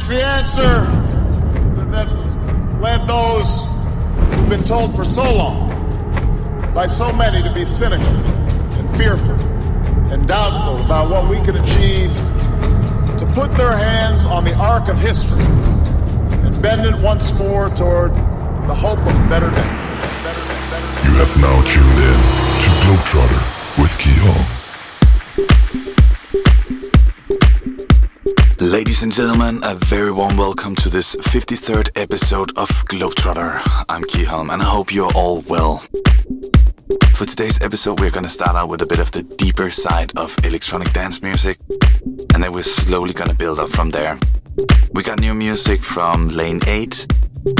it's the answer that led those who've been told for so long by so many to be cynical and fearful and doubtful about what we can achieve to put their hands on the arc of history and bend it once more toward the hope of a better day. You have now tuned in to Globetrotter with Kiholm. Ladies and gentlemen, a very warm welcome to this 53rd episode of Globetrotter. I'm Kiholm and I hope you're all well. For today's episode, we're gonna start out with a bit of the deeper side of electronic dance music, and then we're slowly gonna build up from there. We got new music from Lane 8,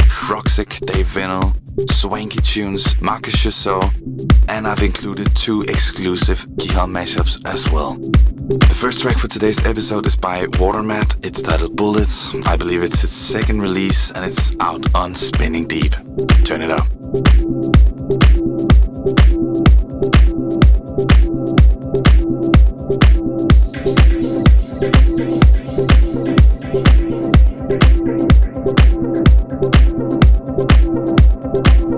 Froxic, Dave Vinyl, swanky tunes, Marcus Schossow, and I've included two exclusive Kiholm mashups as well. The first track for today's episode is by Watermat. It's titled Bullets. I believe it's its second release and it's out on Spinning Deep. Turn it up. Thank you. Thank you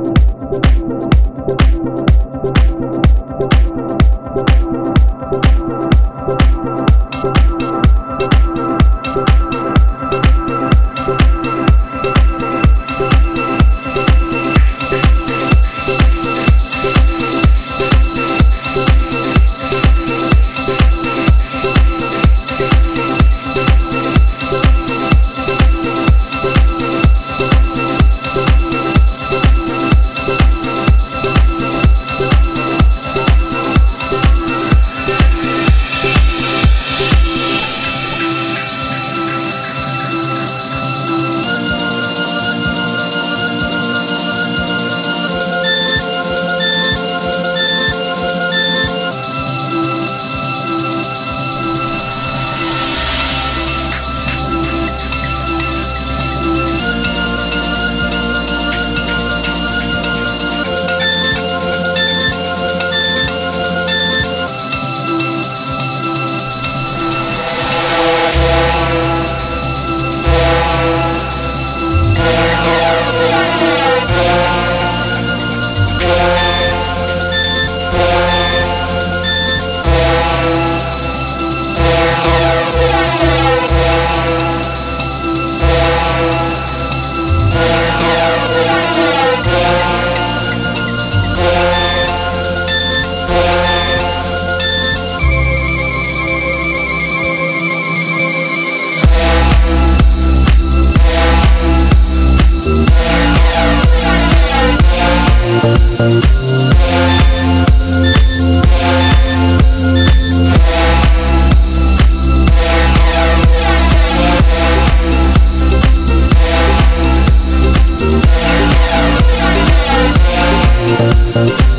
Thank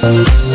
Thank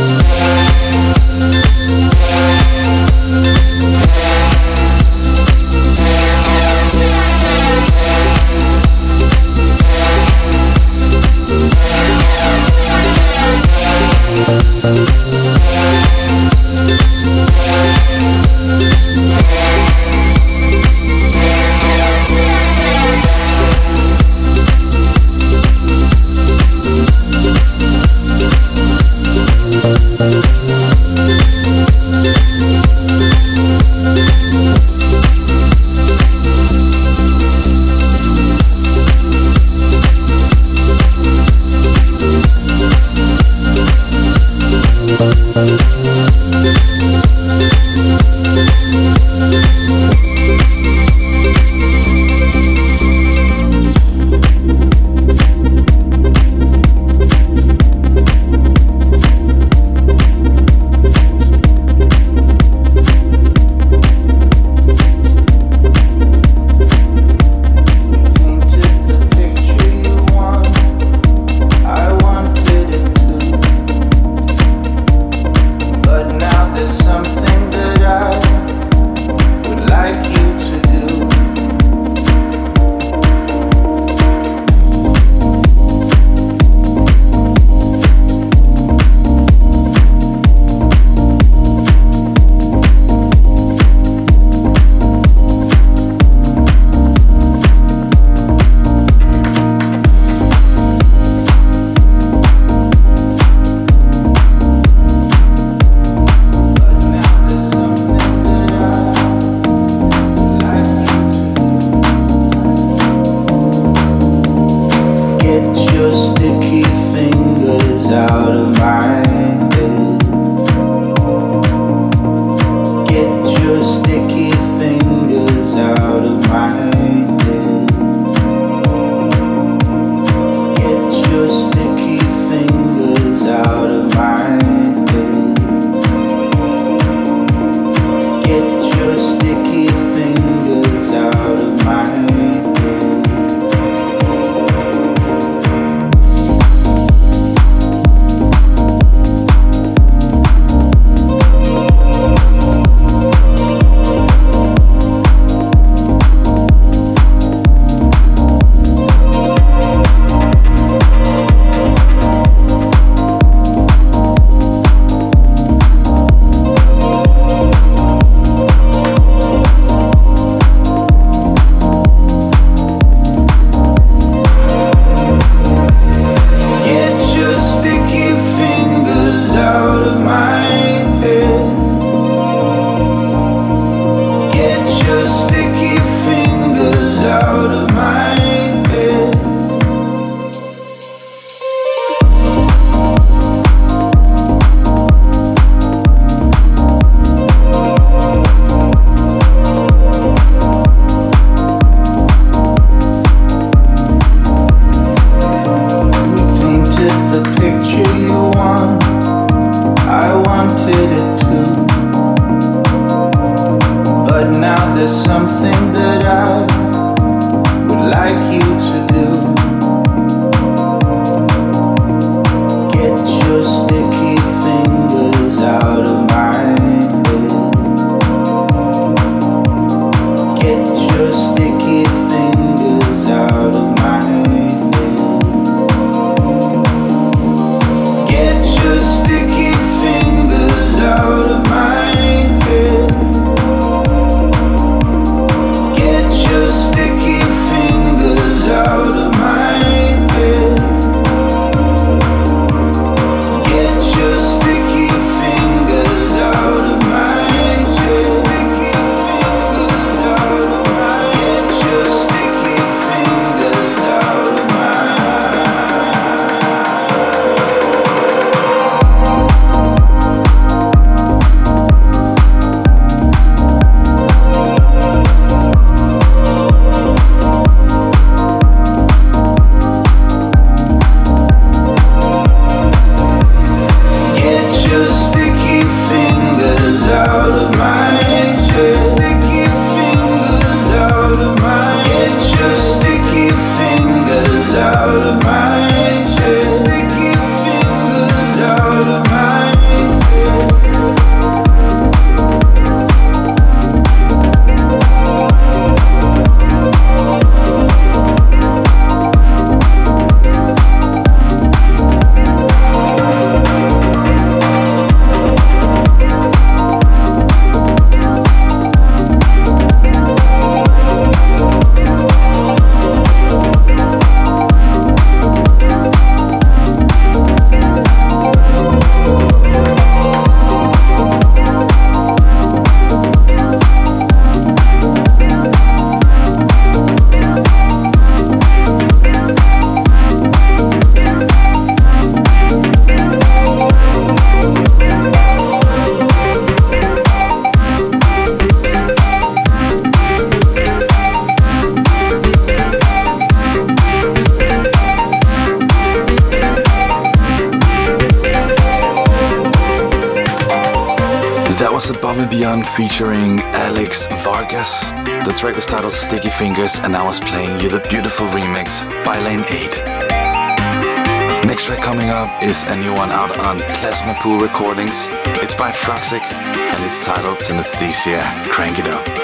track was titled Sticky Fingers, and I was playing you the beautiful remix by Lane 8. Next track coming up is a new one out on Plasma Pool Recordings. It's by Froxic, and it's titled Synesthesia. Crank it up.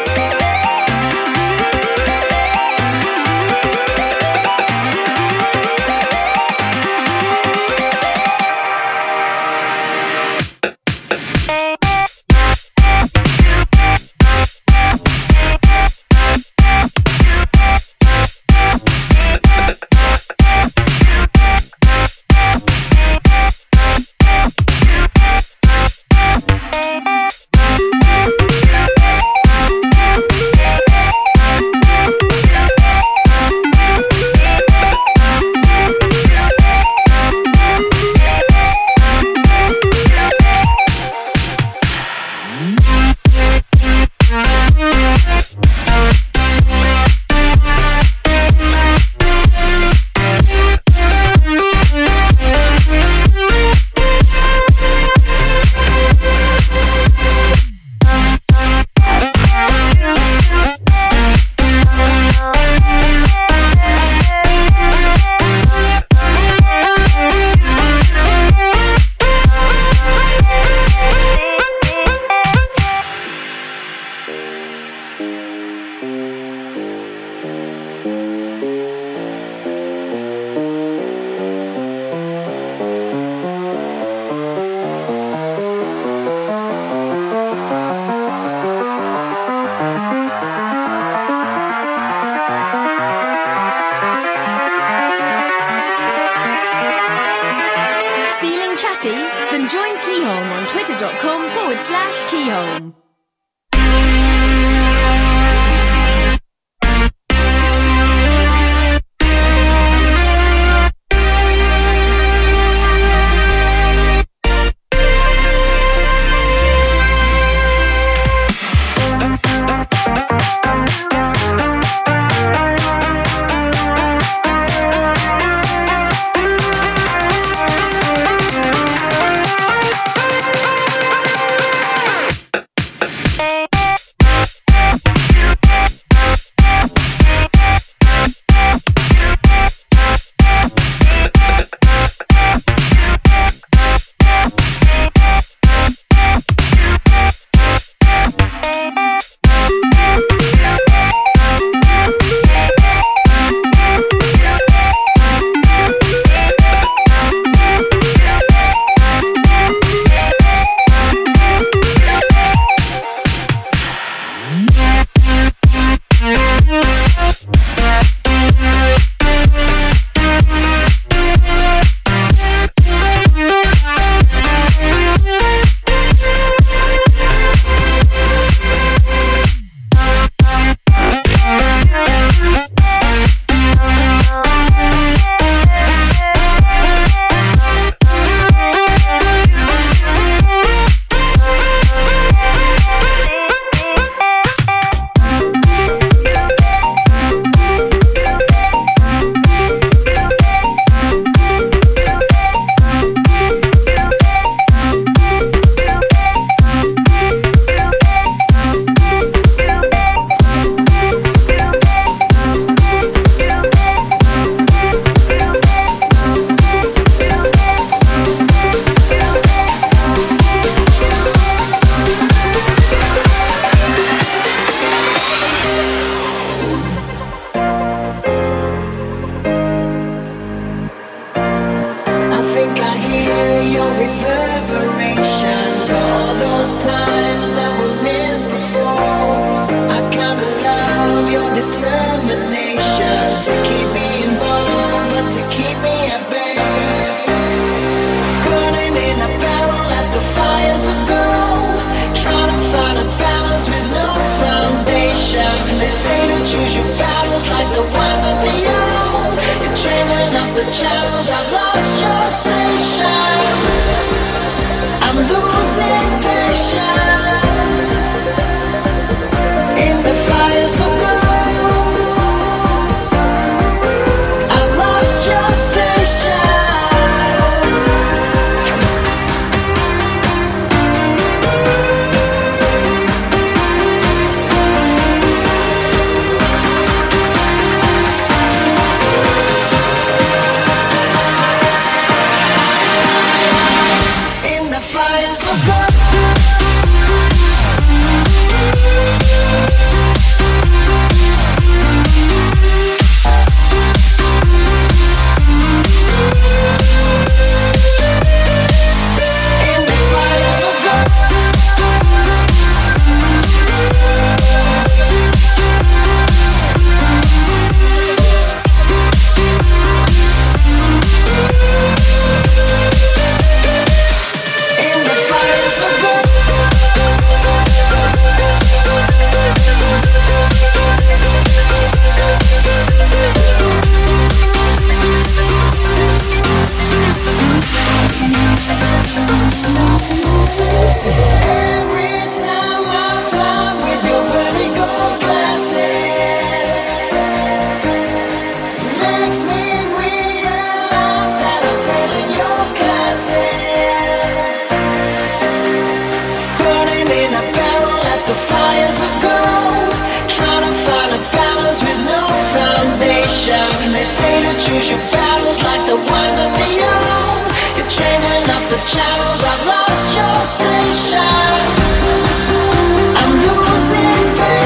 channels I've lost your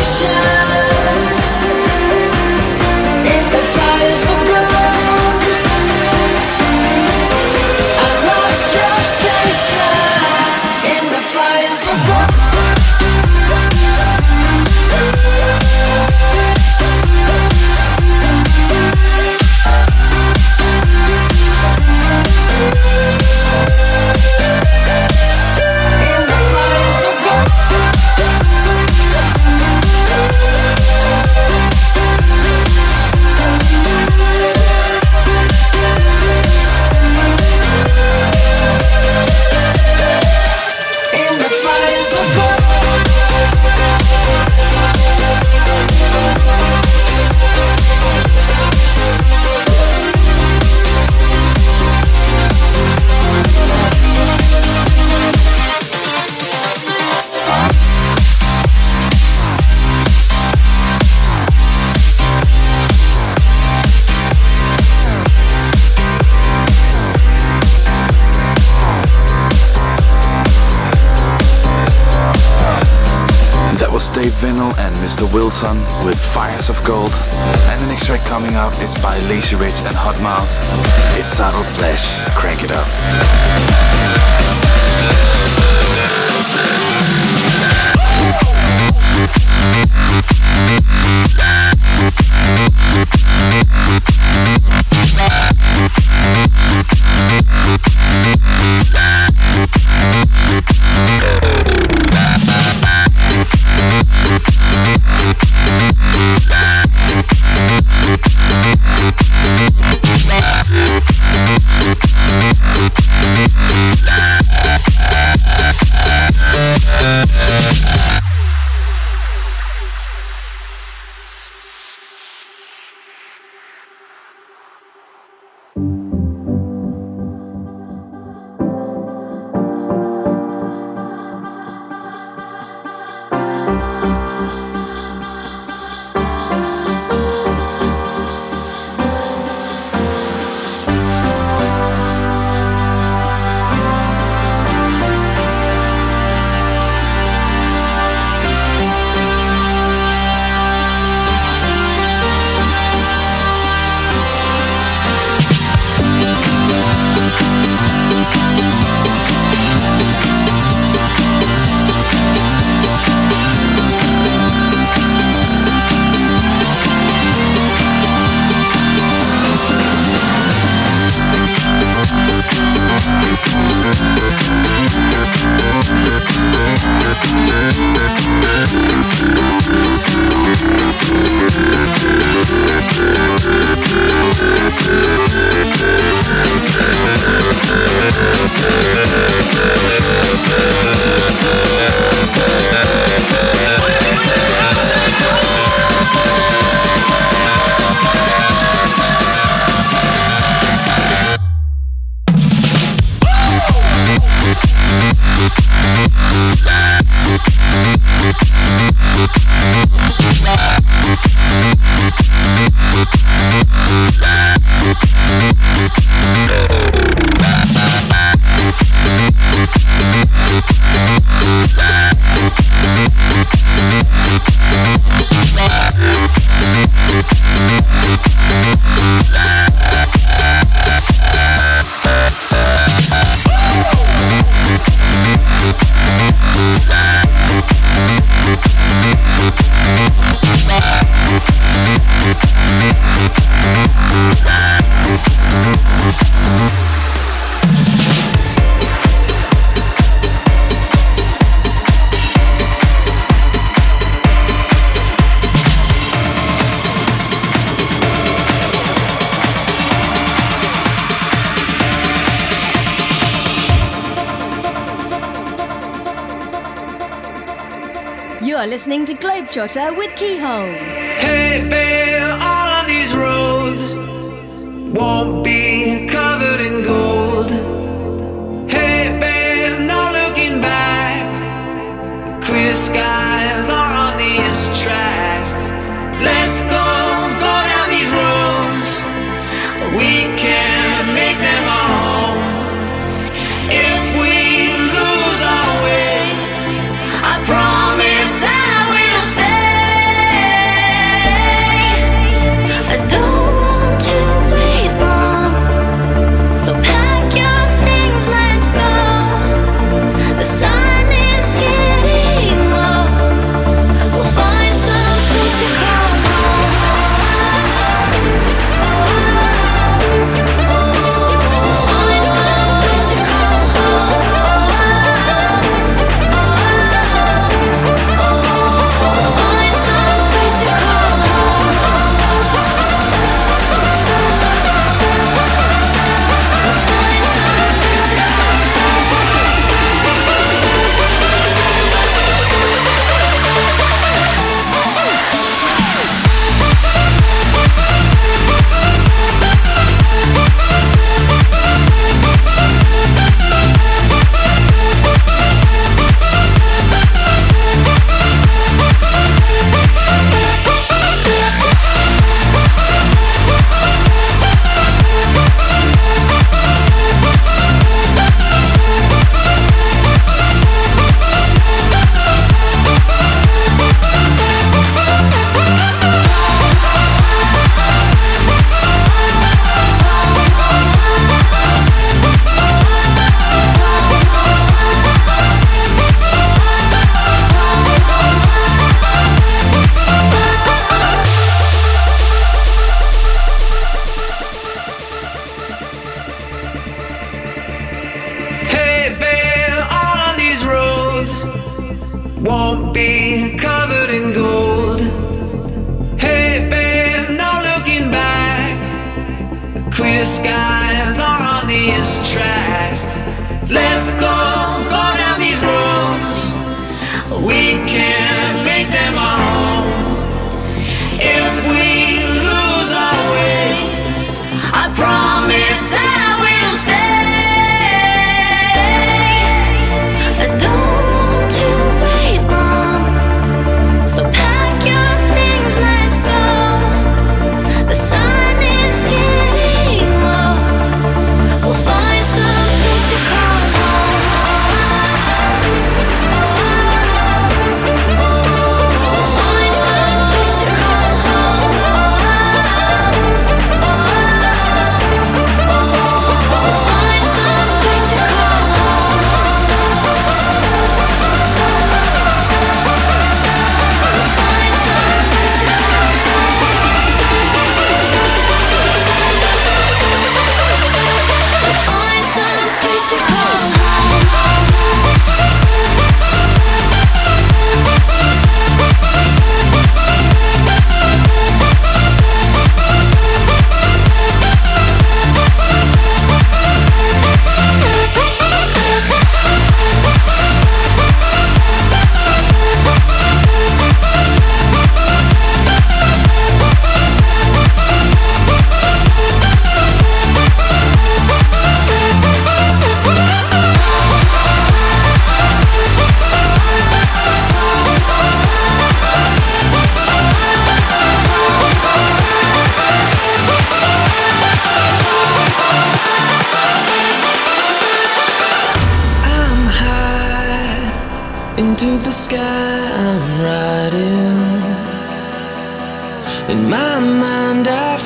Shine. Michael Wilson with Fires of Gold. And the next track coming up is by Lazy Rich and Hotmouth. It's Saddle Slash. Crank it up. Dotter with Kiholm.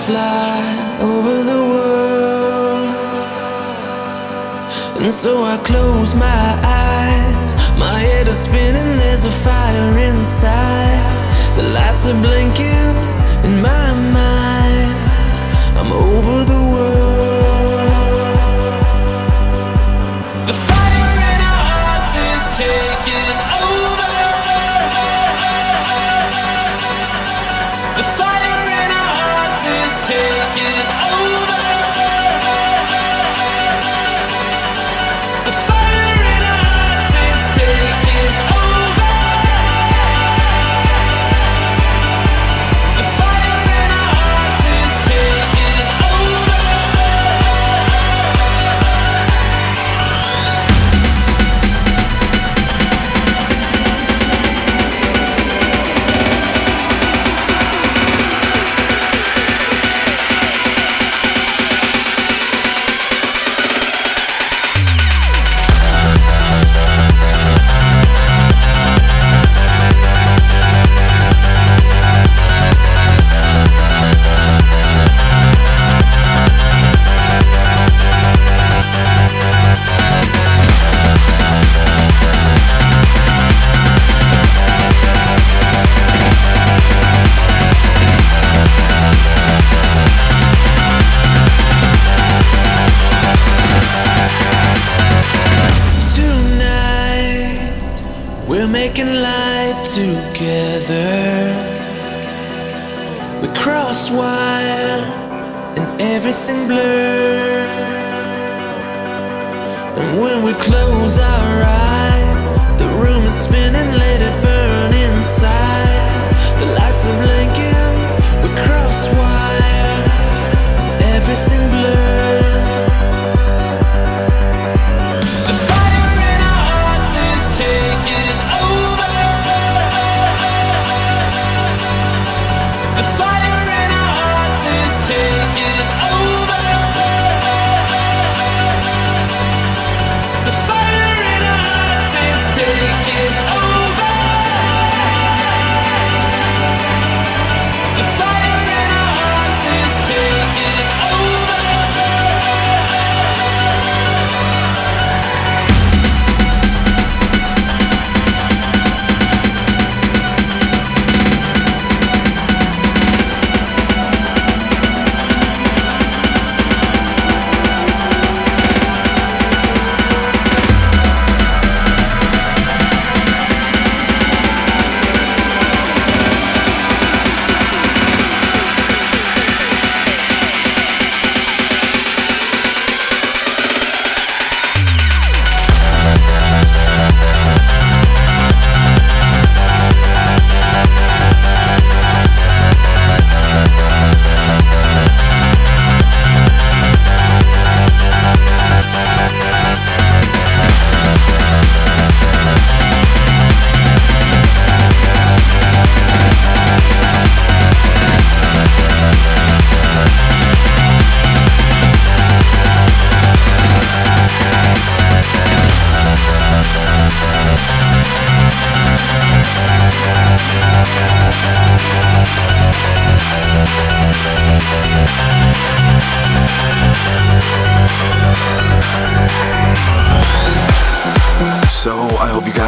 fly over the world. And so I close my eyes. My head is spinning, there's a fire inside. The lights are blinking in my mind. I'm over the everything blurred. And when we close our eyes, the room is spinning, let it burn inside. The lights are blinking.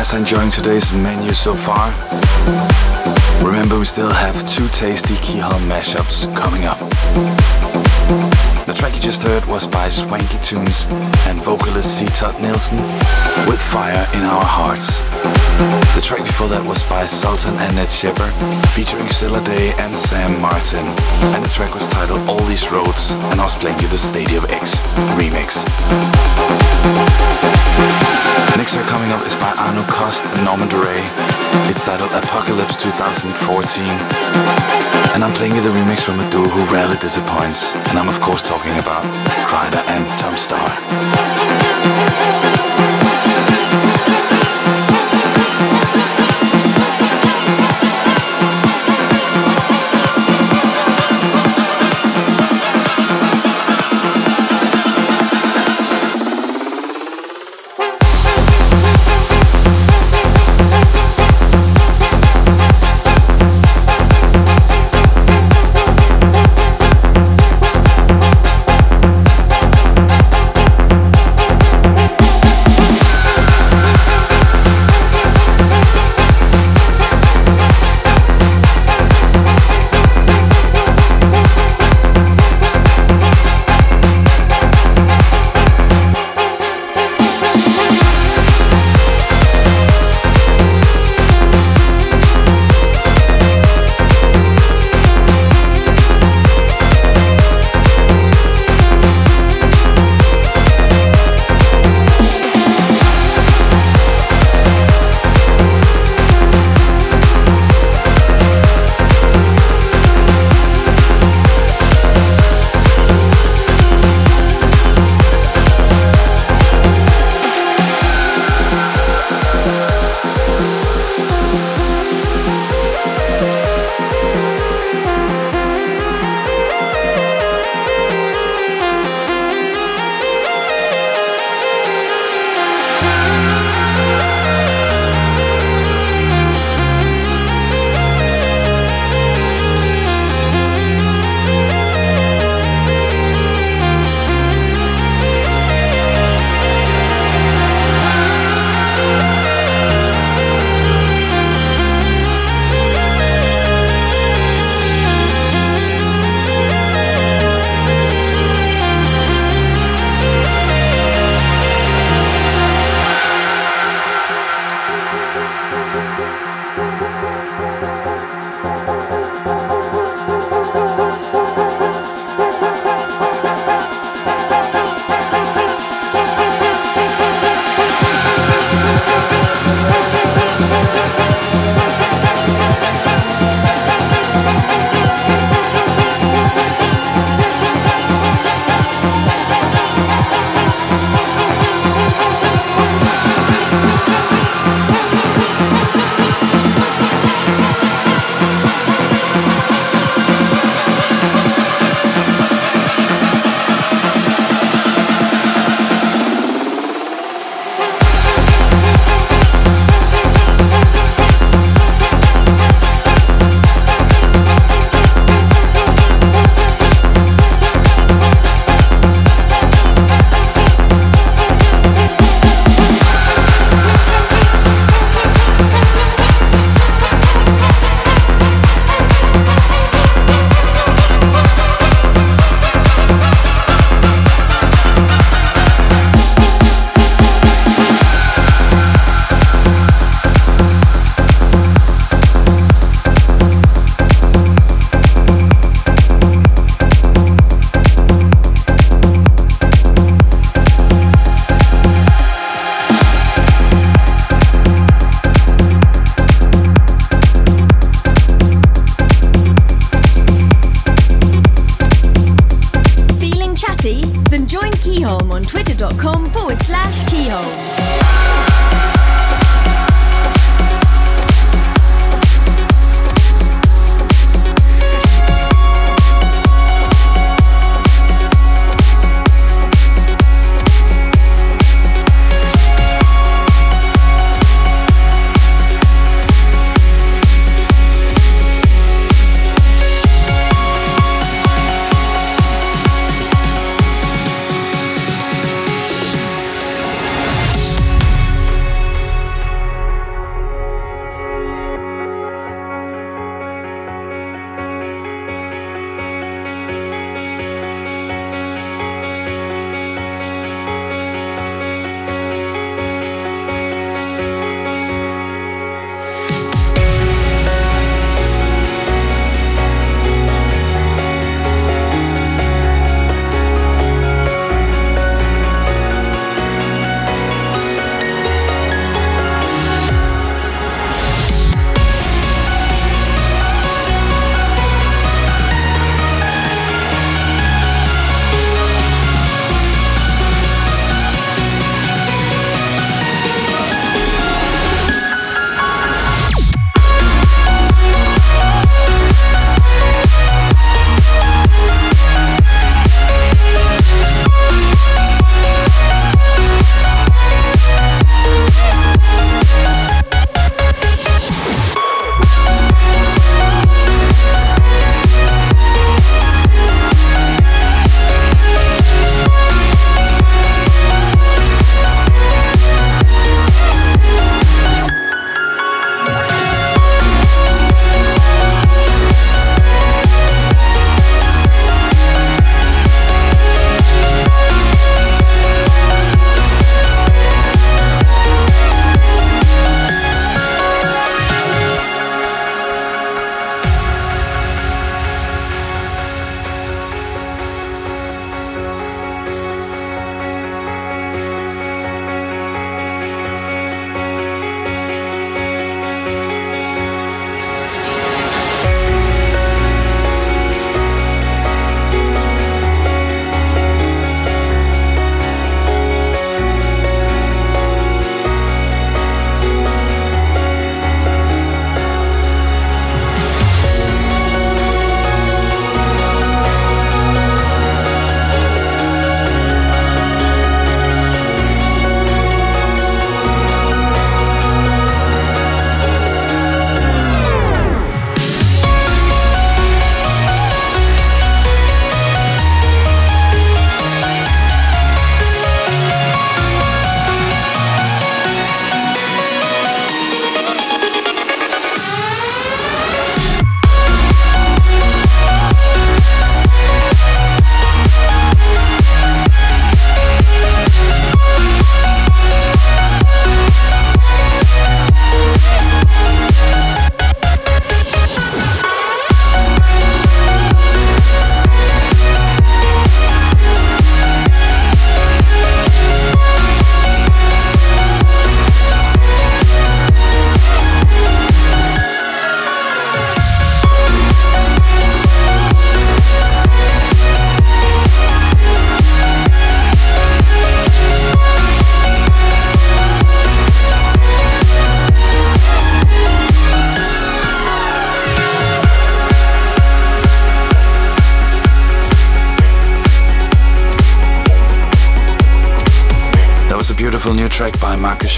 Guys enjoying today's menu so far. Remember, we still have two tasty Kiholm mashups coming up. The track you just heard was by Swanky Tunes and vocalist C. Todd Nielsen with Fire in Our Hearts. The track before that was by Sultan and Ned Shepard featuring Silla Day and Sam Martin. And the track was titled All These Roads and I was playing you the Stadium X remix. Next track coming up is by Arno Cost and Norman Doray. It's titled Apocalypse 2014. And I'm playing you the remix from a duo who rarely disappoints. And I'm of course talking about Kryder and Tom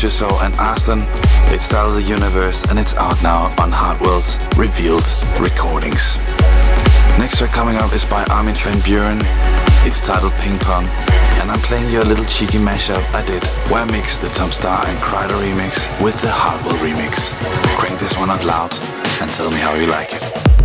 Marcus and Arston. It's titled The Universe and it's out now on Hardwell's Revealed Recordings. Next track coming up is by Armin van Buuren. It's titled Ping Pong. And I'm playing you a little cheeky mashup I did where I mixed the Tom Staar and Kryder remix with the Hardwell remix. Crank this one out loud and tell me how you like it.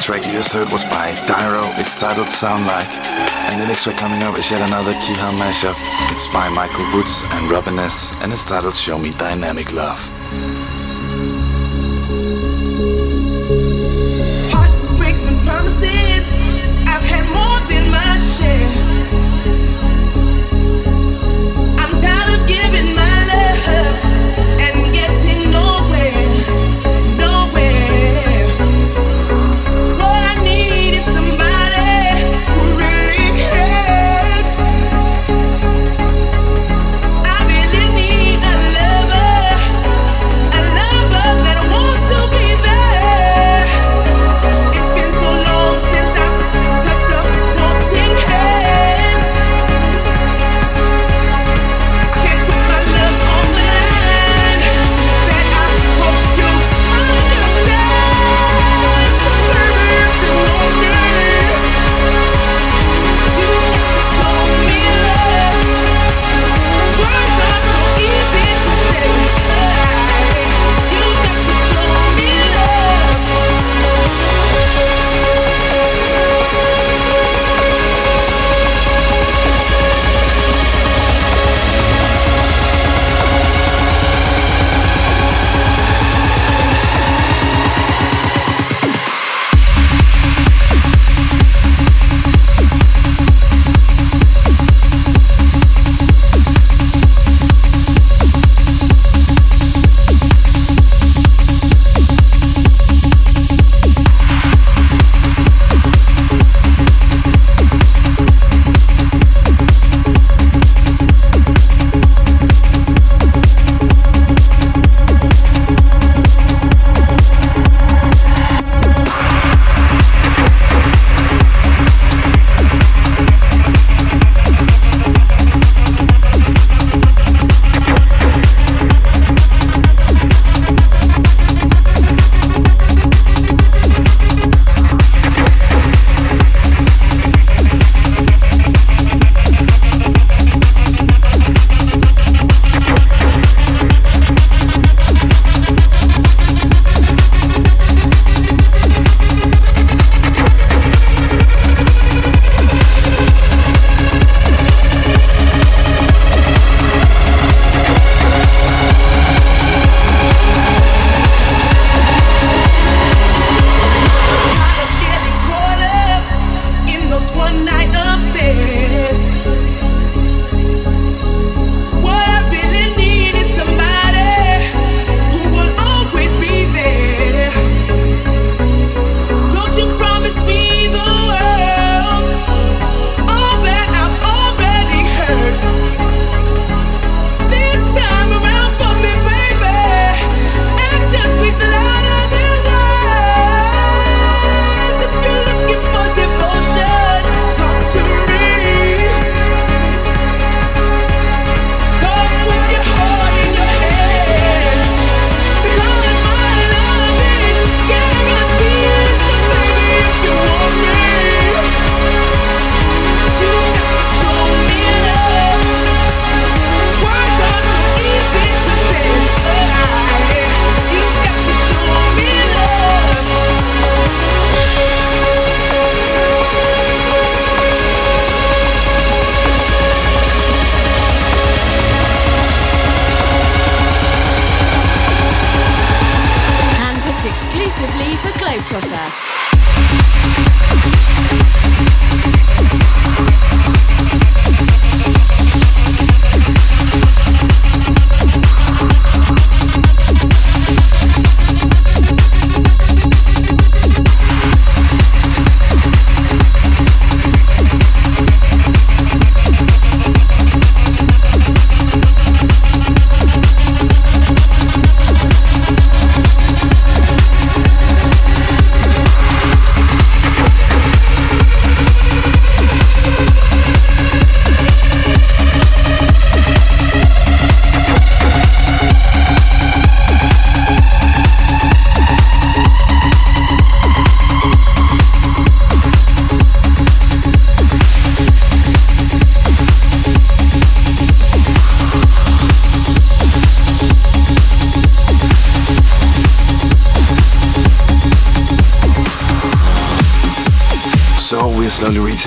Track you just heard was by Dyro. It's titled Sound Like. And the next track coming up is yet another Kiholm mashup. It's by Michael Woods and Robin S. And it's titled Show Me Dynamic Love.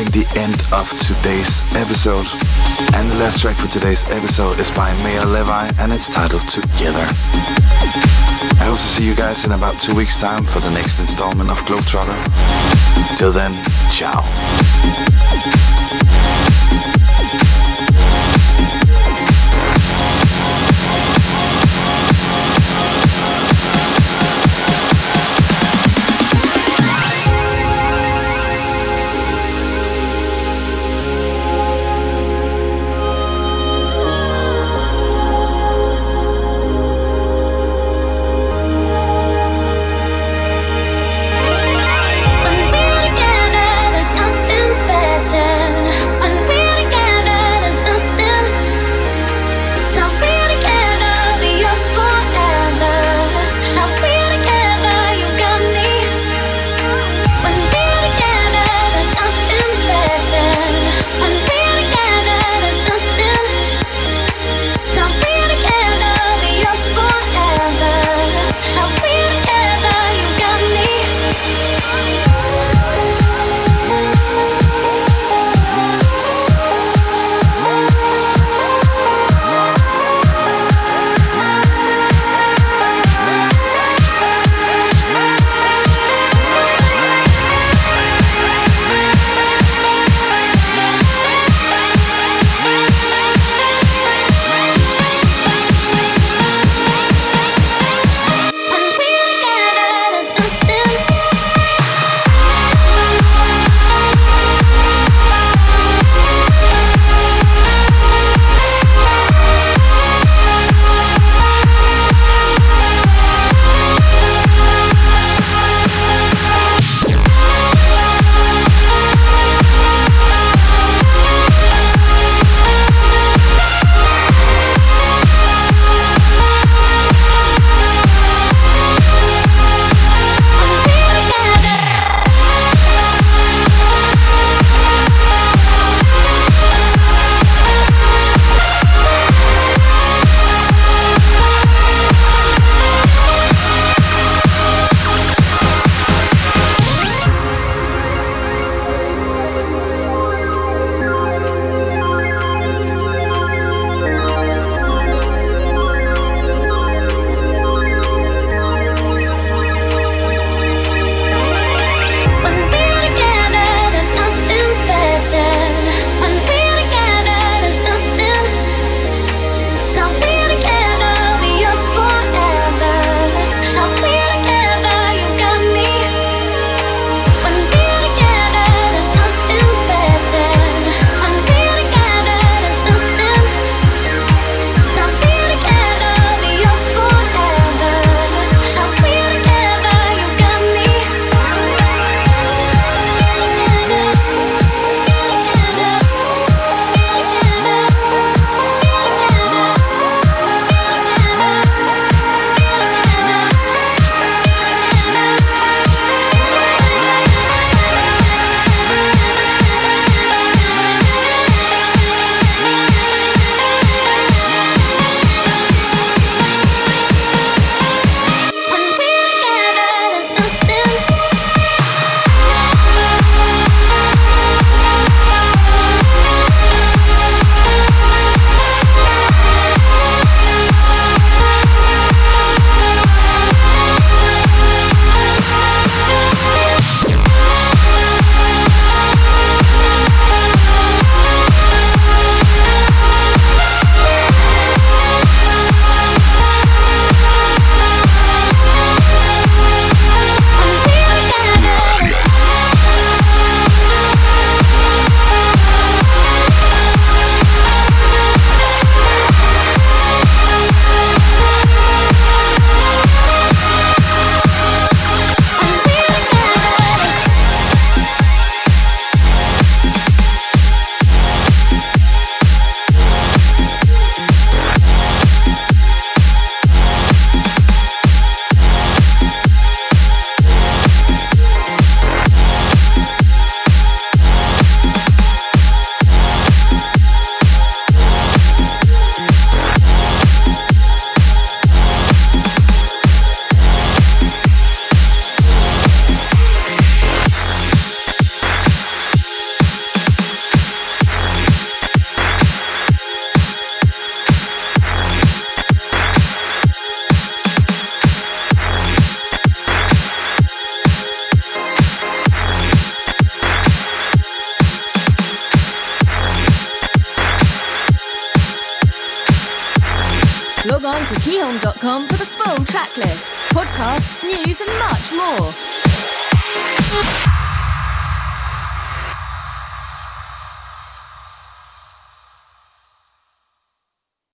Reaching the end of today's episode. And the last track for today's episode is by Maor Levi and it's titled Together. I hope to see you guys in about two weeks' time for the next installment of Globetrotter. Till then, ciao.